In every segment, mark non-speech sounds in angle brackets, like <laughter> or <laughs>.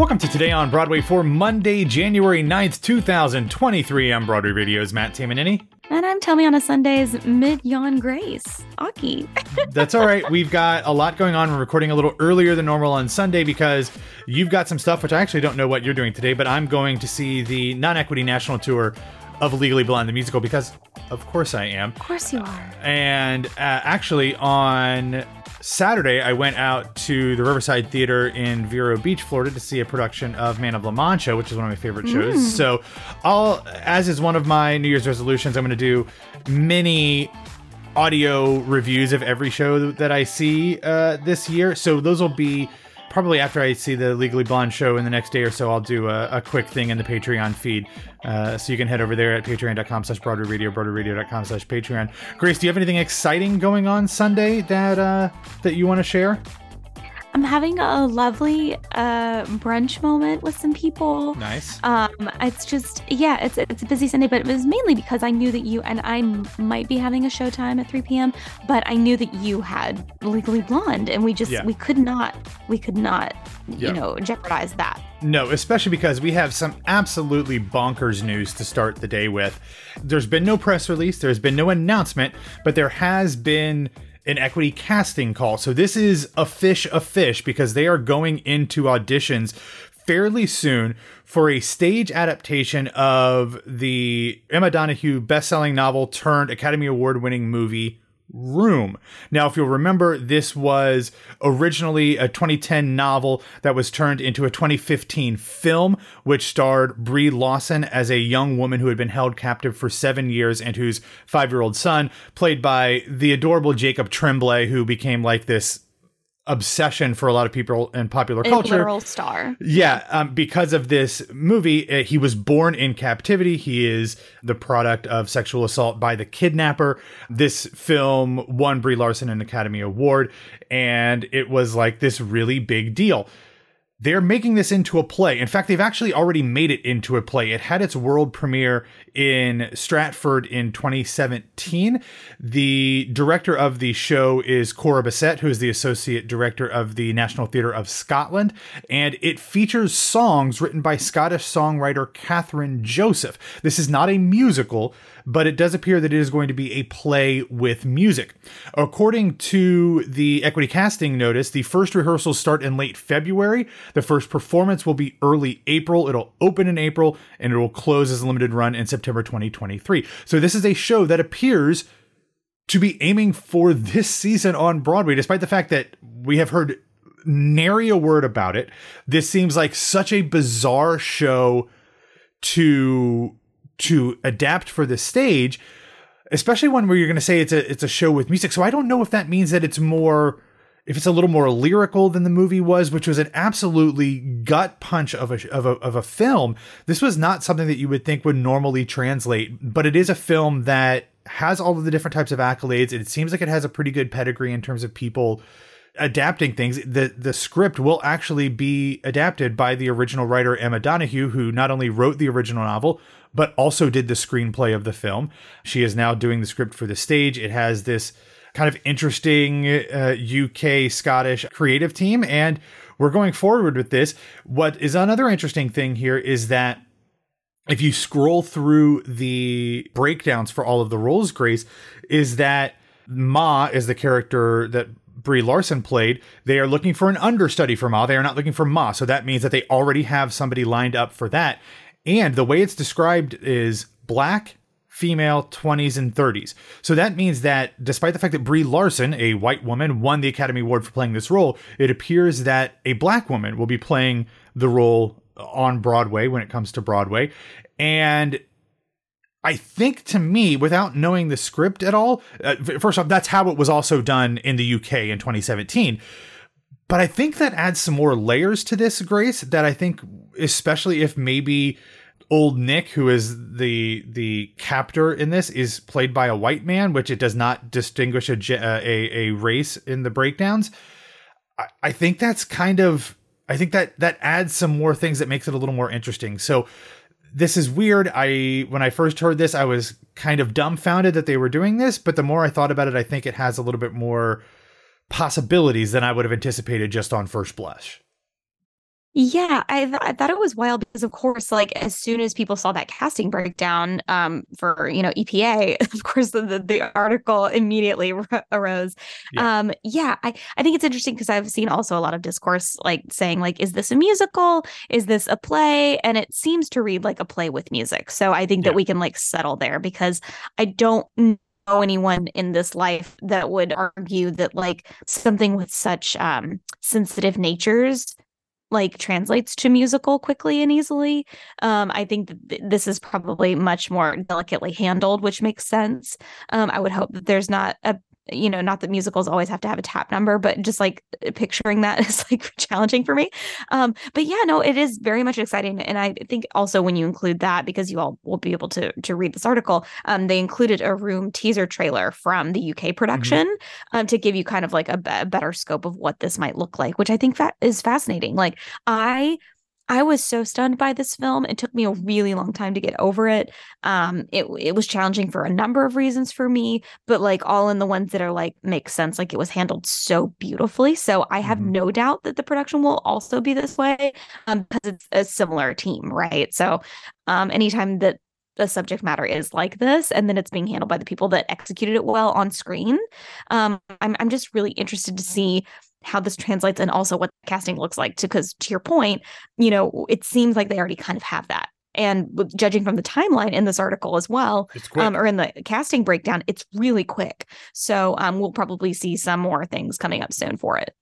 Welcome to Today on Broadway for Monday, January 9th, 2023. I'm Broadway Radio's Matt Tamanini. And I'm Tell Me on a Sunday's Mid Yawn Grace. Aki. <laughs> That's all right. We've got a lot going on. We're recording a little earlier than normal on Sunday because you've got some stuff, which I actually don't know what you're doing today, but I'm going to see the Non Equity National Tour of Legally Blonde, the musical, because of course I am. Of course you are. And uh, actually, on Saturday, I went out to the Riverside Theater in Vero Beach, Florida, to see a production of Man of La Mancha, which is one of my favorite shows. Mm. So, I'll, as is one of my New Year's resolutions, I'm going to do many audio reviews of every show that I see uh, this year. So, those will be probably after I see the Legally Blonde show in the next day or so, I'll do a, a quick thing in the Patreon feed. Uh, so you can head over there at patreon.com slash Broadway Radio, broadwayradio.com slash Patreon. Grace, do you have anything exciting going on Sunday that uh, that you want to share? I'm having a lovely uh, brunch moment with some people. Nice. Um, it's just yeah, it's it's a busy Sunday, but it was mainly because I knew that you and I might be having a showtime at 3 p.m. But I knew that you had Legally Blonde, and we just Yeah. we could not we could not Yeah. you know jeopardize that. No, especially because we have some absolutely bonkers news to start the day with. There's been no press release, there's been no announcement, but there has been an equity casting call. So this is a fish a fish because they are going into auditions fairly soon for a stage adaptation of the Emma Donoghue best-selling novel turned Academy Award winning movie Room. Now, if you'll remember, this was originally a 2010 novel that was turned into a 2015 film, which starred Brie Larson as a young woman who had been held captive for seven years and whose five year old son, played by the adorable Jacob Tremblay, who became like this obsession for a lot of people in popular A culture. literal star. Yeah, um, because of this movie, uh, he was born in captivity. He is the product of sexual assault by the kidnapper. This film won Brie Larson an Academy Award, and it was like this really big deal. They're making this into a play. In fact, they've actually already made it into a play. It had its world premiere in Stratford in 2017. The director of the show is Cora Bissett, who is the associate director of the National Theatre of Scotland, and it features songs written by Scottish songwriter Kathryn Joseph. This is not a musical, but it does appear that it is going to be a play with music. According to the equity casting notice, the first rehearsals start in late February. The first performance will be early April. It'll open in April and it will close as a limited run in September 2023. So this is a show that appears to be aiming for this season on Broadway, despite the fact that we have heard nary a word about it. This seems like such a bizarre show to to adapt for the stage, especially one where you're going to say it's a it's a show with music. So I don't know if that means that it's more if it's a little more lyrical than the movie was, which was an absolutely gut punch of a of a of a film. This was not something that you would think would normally translate, but it is a film that has all of the different types of accolades. It seems like it has a pretty good pedigree in terms of people adapting things. The the script will actually be adapted by the original writer Emma Donoghue, who not only wrote the original novel, but also did the screenplay of the film. She is now doing the script for the stage. It has this kind of interesting uh, UK Scottish creative team, and we're going forward with this. What is another interesting thing here is that if you scroll through the breakdowns for all of the roles, Grace, is that Ma is the character that Brie Larson played. They are looking for an understudy for Ma. They are not looking for Ma. So that means that they already have somebody lined up for that. And the way it's described is black, female, 20s, and 30s. So that means that despite the fact that Brie Larson, a white woman, won the Academy Award for playing this role, it appears that a black woman will be playing the role on Broadway when it comes to Broadway. And I think to me, without knowing the script at all, uh, first off, that's how it was also done in the UK in 2017. But I think that adds some more layers to this, Grace, that I think, especially if maybe old Nick, who is the the captor in this, is played by a white man, which it does not distinguish a uh, a, a race in the breakdowns. I, I think that's kind of I think that that adds some more things that makes it a little more interesting. So this is weird. I when I first heard this, I was kind of dumbfounded that they were doing this, but the more I thought about it, I think it has a little bit more possibilities than I would have anticipated just on first blush. Yeah, I, th- I thought it was wild because, of course, like as soon as people saw that casting breakdown um, for you know EPA, <laughs> of course the the, the article immediately <laughs> arose. Yeah, um, yeah I I think it's interesting because I've seen also a lot of discourse like saying like, is this a musical? Is this a play? And it seems to read like a play with music. So I think yeah. that we can like settle there because I don't anyone in this life that would argue that like something with such um sensitive natures like translates to musical quickly and easily. Um, I think th- this is probably much more delicately handled, which makes sense. Um, I would hope that there's not a you know, not that musicals always have to have a tap number, but just like picturing that <laughs> is like challenging for me. Um, but yeah, no, it is very much exciting. And I think also when you include that, because you all will be able to to read this article, um, they included a room teaser trailer from the UK mm-hmm. production mm-hmm. um, to give you kind of like a better scope of what this might look like, which I think fa- is fascinating. Like I I was so stunned by this film. It took me a really long time to get over it. Um, it it was challenging for a number of reasons for me, but like all in the ones that are like make sense. Like it was handled so beautifully. So I have mm-hmm. no doubt that the production will also be this way, um, because it's a similar team, right? So, um, anytime that the subject matter is like this and then it's being handled by the people that executed it well on screen um, I'm, I'm just really interested to see how this translates and also what casting looks like to because to your point you know it seems like they already kind of have that. And judging from the timeline in this article as well um, or in the casting breakdown it's really quick. So um, we'll probably see some more things coming up soon for it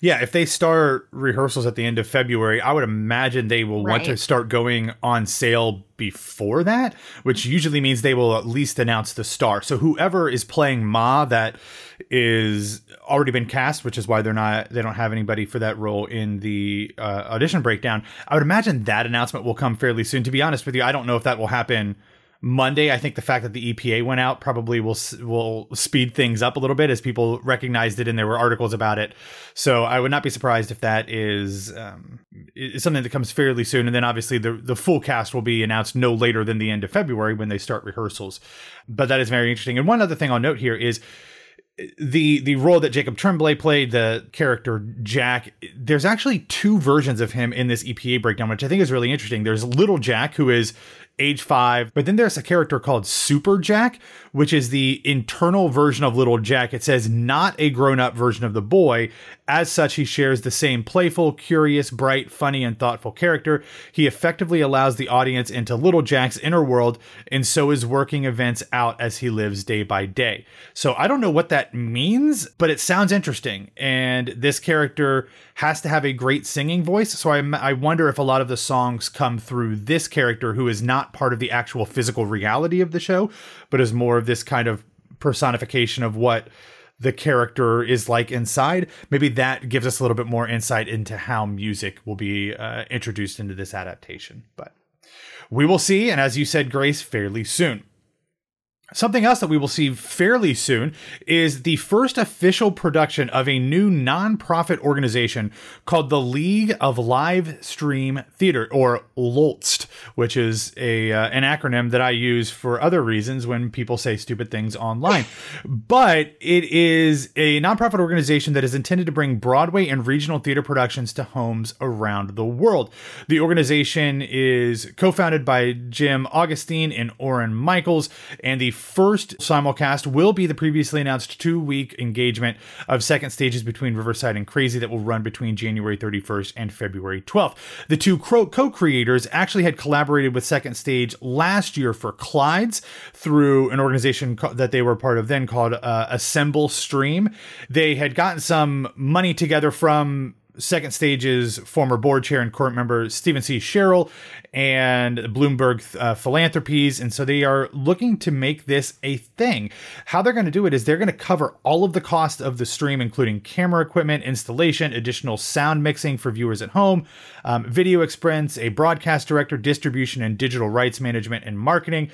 yeah, if they start rehearsals at the end of February, I would imagine they will right. want to start going on sale before that, which usually means they will at least announce the star. So whoever is playing Ma that is already been cast, which is why they're not they don't have anybody for that role in the uh, audition breakdown. I would imagine that announcement will come fairly soon. To be honest with you, I don't know if that will happen Monday, I think the fact that the EPA went out probably will will speed things up a little bit as people recognized it and there were articles about it. So I would not be surprised if that is, um, is something that comes fairly soon. And then obviously the the full cast will be announced no later than the end of February when they start rehearsals. But that is very interesting. And one other thing I'll note here is the the role that Jacob Tremblay played, the character Jack, there's actually two versions of him in this EPA breakdown, which I think is really interesting. There's little Jack, who is age five. But then there's a character called Super Jack, which is the internal version of Little Jack. It says not a grown up version of the boy. As such, he shares the same playful, curious, bright, funny, and thoughtful character. He effectively allows the audience into Little Jack's inner world, and so is working events out as he lives day by day. So I don't know what that means, but it sounds interesting. And this character has to have a great singing voice. So I, I wonder if a lot of the songs come through this character who is not part of the actual physical reality of the show, but is more of this kind of personification of what the character is like inside. Maybe that gives us a little bit more insight into how music will be uh, introduced into this adaptation. But we will see. And as you said, Grace, fairly soon. Something else that we will see fairly soon is the first official production of a new nonprofit organization called the League of Live Stream Theater, or LOLST, which is a uh, an acronym that I use for other reasons when people say stupid things online. <laughs> but it is a nonprofit organization that is intended to bring Broadway and regional theater productions to homes around the world. The organization is co-founded by Jim Augustine and Oren Michels, and the first simulcast will be the previously announced two week engagement of second stages between Riverside and Crazy that will run between January 31st and February 12th. The two co creators actually had collaborated with Second Stage last year for Clyde's through an organization that they were part of then called uh, Assemble Stream. They had gotten some money together from second stage's former board chair and court member Stephen C. Sherrill and Bloomberg uh, Philanthropies. And so they are looking to make this a thing. How they're going to do it is they're going to cover all of the cost of the stream, including camera equipment, installation, additional sound mixing for viewers at home, um, video expense, a broadcast director, distribution and digital rights management and marketing.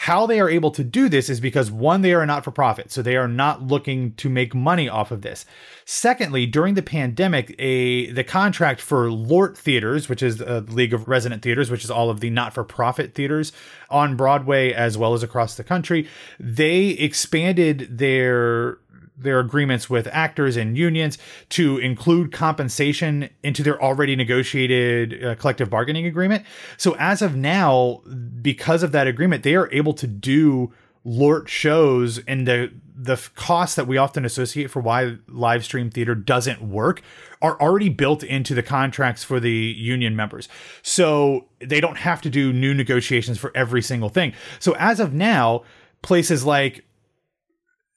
How they are able to do this is because one, they are not for profit, so they are not looking to make money off of this. Secondly, during the pandemic, a the contract for LORT Theaters, which is the League of Resident Theaters, which is all of the not-for-profit theaters on Broadway as well as across the country, they expanded their their agreements with actors and unions to include compensation into their already negotiated uh, collective bargaining agreement. So as of now, because of that agreement, they are able to do LORT shows and the the costs that we often associate for why live stream theater doesn't work are already built into the contracts for the union members. So they don't have to do new negotiations for every single thing. So as of now, places like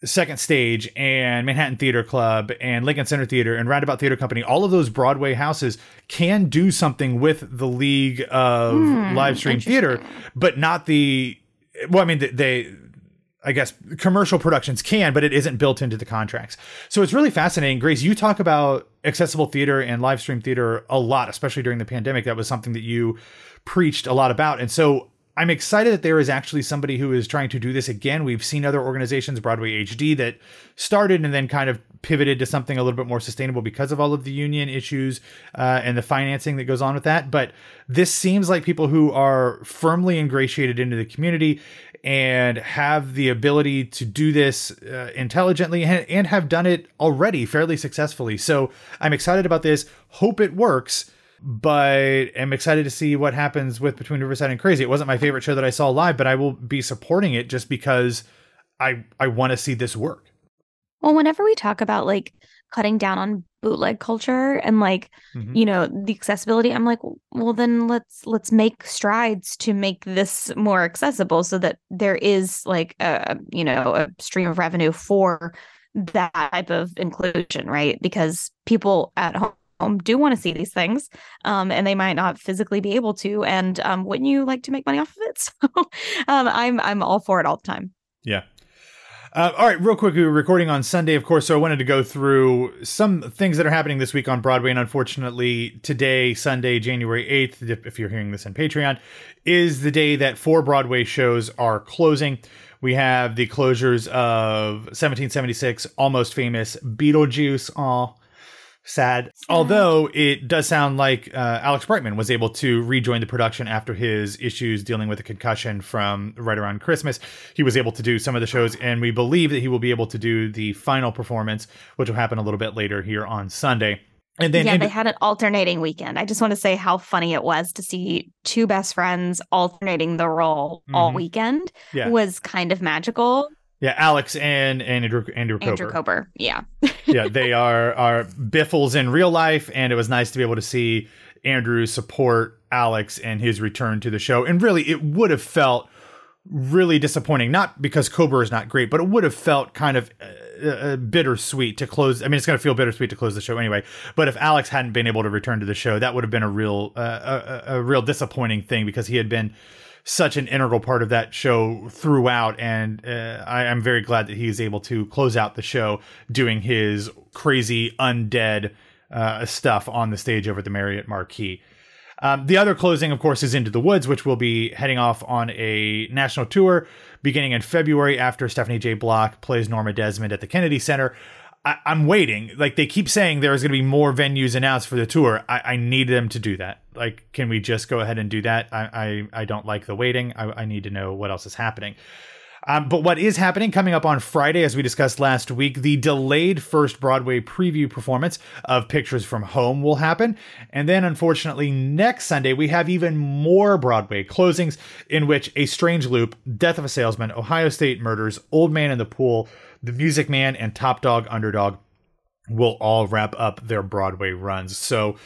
Second Stage and Manhattan Theater Club and Lincoln Center Theater and Roundabout Theater Company, all of those Broadway houses can do something with the League of mm, Live Stream Theater, but not the. Well, I mean, they. I guess commercial productions can, but it isn't built into the contracts. So it's really fascinating. Grace, you talk about accessible theater and live stream theater a lot, especially during the pandemic. That was something that you preached a lot about. And so I'm excited that there is actually somebody who is trying to do this again. We've seen other organizations, Broadway HD, that started and then kind of pivoted to something a little bit more sustainable because of all of the union issues uh, and the financing that goes on with that. But this seems like people who are firmly ingratiated into the community and have the ability to do this uh, intelligently and, and have done it already fairly successfully. So I'm excited about this. Hope it works but am excited to see what happens with Between Riverside and Crazy. It wasn't my favorite show that I saw live, but I will be supporting it just because I I want to see this work. Well, whenever we talk about like cutting down on bootleg culture and like mm-hmm. you know the accessibility i'm like well then let's let's make strides to make this more accessible so that there is like a you know a stream of revenue for that type of inclusion right because people at home home do want to see these things um, and they might not physically be able to and um, wouldn't you like to make money off of it <laughs> so um, i'm i'm all for it all the time yeah uh, all right, real quick, we were recording on Sunday, of course, so I wanted to go through some things that are happening this week on Broadway. And unfortunately, today, Sunday, January 8th, if you're hearing this on Patreon, is the day that four Broadway shows are closing. We have the closures of 1776, Almost Famous, Beetlejuice, oh, sad. sad. Although it does sound like uh, Alex Brightman was able to rejoin the production after his issues dealing with a concussion from right around Christmas. He was able to do some of the shows, and we believe that he will be able to do the final performance, which will happen a little bit later here on Sunday. And then yeah, they had an alternating weekend. I just want to say how funny it was to see two best friends alternating the role mm-hmm. all weekend. Yeah. was kind of magical. Yeah, Alex and, and Andrew Andrew Kober. Andrew Kober. Yeah. <laughs> yeah, they are are Biffles in real life, and it was nice to be able to see Andrew support Alex and his return to the show. And really, it would have felt really disappointing, not because Kober is not great, but it would have felt kind of uh, uh, bittersweet to close. I mean, it's going to feel bittersweet to close the show anyway. But if Alex hadn't been able to return to the show, that would have been a real uh, a, a real disappointing thing because he had been such an integral part of that show throughout, and uh, I am very glad that he's able to close out the show doing his crazy undead uh, stuff on the stage over at the Marriott Marquis. Um, the other closing, of course, is Into the Woods, which will be heading off on a national tour beginning in February after Stephanie J. Block plays Norma Desmond at the Kennedy Center. I, am waiting. Like they keep saying there's going to be more venues announced for the tour. I, I, need them to do that. Like, can we just go ahead and do that? I I, I don't like the waiting. I, I need to know what else is happening. Um, but what is happening coming up on Friday, as we discussed last week, the delayed first Broadway preview performance of Pictures from Home will happen. And then, unfortunately, next Sunday, we have even more Broadway closings in which A Strange Loop, Death of a Salesman, Ohio State Murders, Old Man in the Pool, The Music Man, and Top Dog Underdog will all wrap up their Broadway runs. So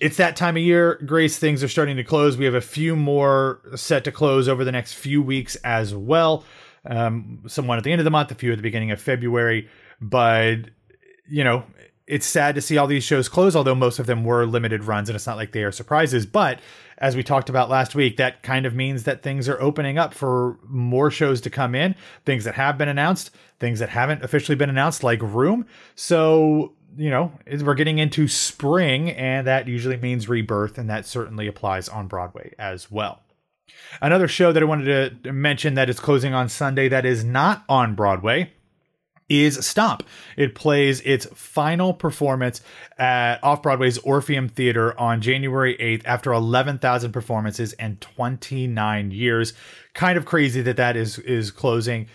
it's that time of year, Grace. Things are starting to close. We have a few more set to close over the next few weeks as well. Um, someone at the end of the month, a few at the beginning of February. But, you know, it's sad to see all these shows close, although most of them were limited runs, and it's not like they are surprises. But as we talked about last week, that kind of means that things are opening up for more shows to come in, things that have been announced, things that haven't officially been announced, like Room. So, you know, we're getting into spring, and that usually means rebirth, and that certainly applies on Broadway as well. Another show that I wanted to mention that is closing on Sunday that is not on Broadway is Stomp. It plays its final performance at Off Broadway's Orpheum Theater on January 8th after 11,000 performances and 29 years. Kind of crazy that that is is closing.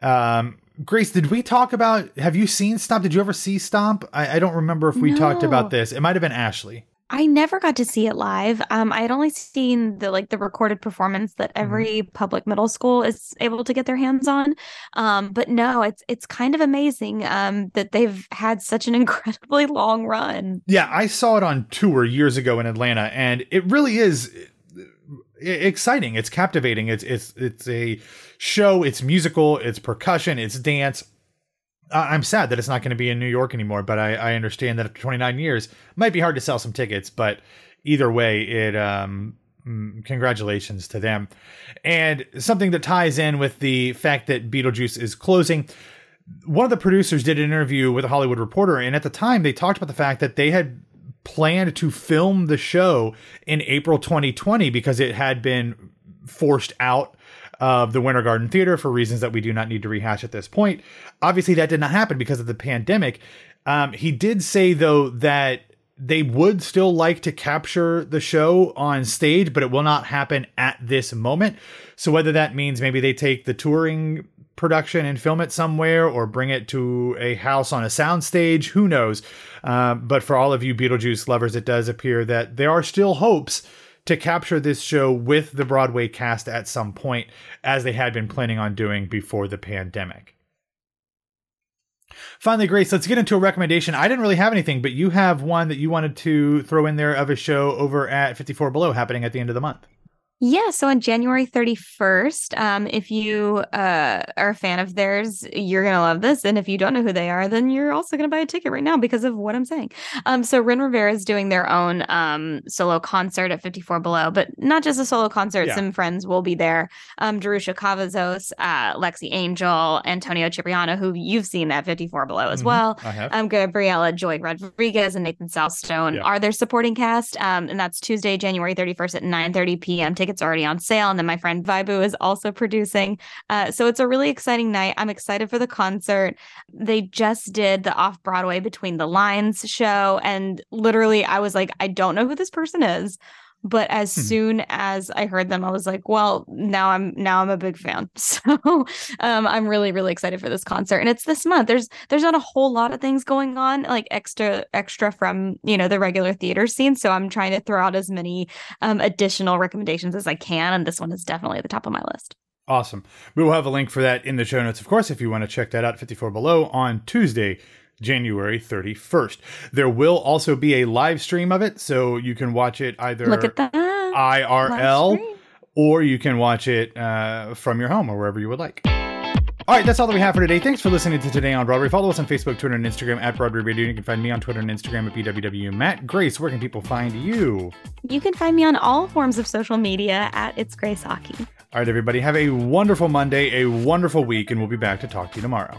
Um, Grace, did we talk about? Have you seen Stomp? Did you ever see Stomp? I, I don't remember if we no. talked about this. It might have been Ashley. I never got to see it live. Um, I had only seen the like the recorded performance that mm-hmm. every mm-hmm. public middle school is able to get their hands on. Um, but no, it's it's kind of amazing um, that they've had such an <laughs> incredibly long run. Yeah, I saw it on tour years ago in Atlanta, and it really is exciting. It's captivating. It's it's it's a show. It's musical. It's percussion. It's dance. I'm sad that it's not going to be in New York anymore, but I, I understand that after 29 years, it might be hard to sell some tickets. But either way, it um, mm, congratulations to them. And something that ties in with the fact that Beetlejuice is closing. One of the producers did an interview with a Hollywood Reporter, and at the time they talked about the fact that they had planned to film the show in April 2020 because it had been forced out of the Winter Garden Theater for reasons that we do not need to rehash at this point. Obviously, that did not happen because of the pandemic. Um, he did say, though, that they would still like to capture the show on stage, but it will not happen at this moment. So, whether that means maybe they take the touring production and film it somewhere or bring it to a house on a soundstage, who knows? Uh, but for all of you Beetlejuice lovers, it does appear that there are still hopes to capture this show with the Broadway cast at some point, as they had been planning on doing before the pandemic. Finally, Grace, let's get into a recommendation. I didn't really have anything, but you have one that you wanted to throw in there of a show over at 54 Below happening at the end of the month. Yeah, so on January 31st, um, if you uh, are a fan of theirs, you're going to love this. And if you don't know who they are, then you're also going to buy a ticket right now because of what I'm saying. Um, so Ren Rivera is doing their own um, solo concert at 54 Below, but not just a solo concert. Yeah. Some friends will be there. Um, Jerusha Cavazos, uh, Lexi Angel, Antonio Cipriano, who you've seen at 54 Below as mm-hmm. well. I have. Um, Gabriela Joy Rodriguez and Nathan Salstone yeah. are their supporting cast. Um, and that's Tuesday, January 31st at 9 30 p.m. Tickets tickets already on sale. And then my friend Vibu is also producing. Uh, so it's a really exciting night. I'm excited for the concert. They just did the off Broadway Between the Lines show. And literally, I was like, I don't know who this person is. But as hmm. soon as I heard them, I was like, well, now I'm now I'm a big fan. <laughs> So um, I'm really, really excited for this concert. And it's this month. There's there's not a whole lot of things going on, like extra extra from, you know, the regular theater scene. So I'm trying to throw out as many um, additional recommendations as I can. And this one is definitely at the top of my list. Awesome. We will have a link for that in the show notes, of course, if you want to check that out, 54 Below on Tuesday, January 31st. There will also be a live stream of it, so you can watch it either Look at that. IRL or you can watch it uh, from your home or wherever you would like. All right, that's all that we have for today. Thanks for listening to Today on Broadway. Follow us on Facebook, Twitter, and Instagram at Broadway Radio. You can find me on Twitter and Instagram at BWW Matt. Grace, where can people find you? You can find me on all forms of social media at It's Grace Aki. All right, everybody, have a wonderful Monday, a wonderful week, and we'll be back to talk to you tomorrow.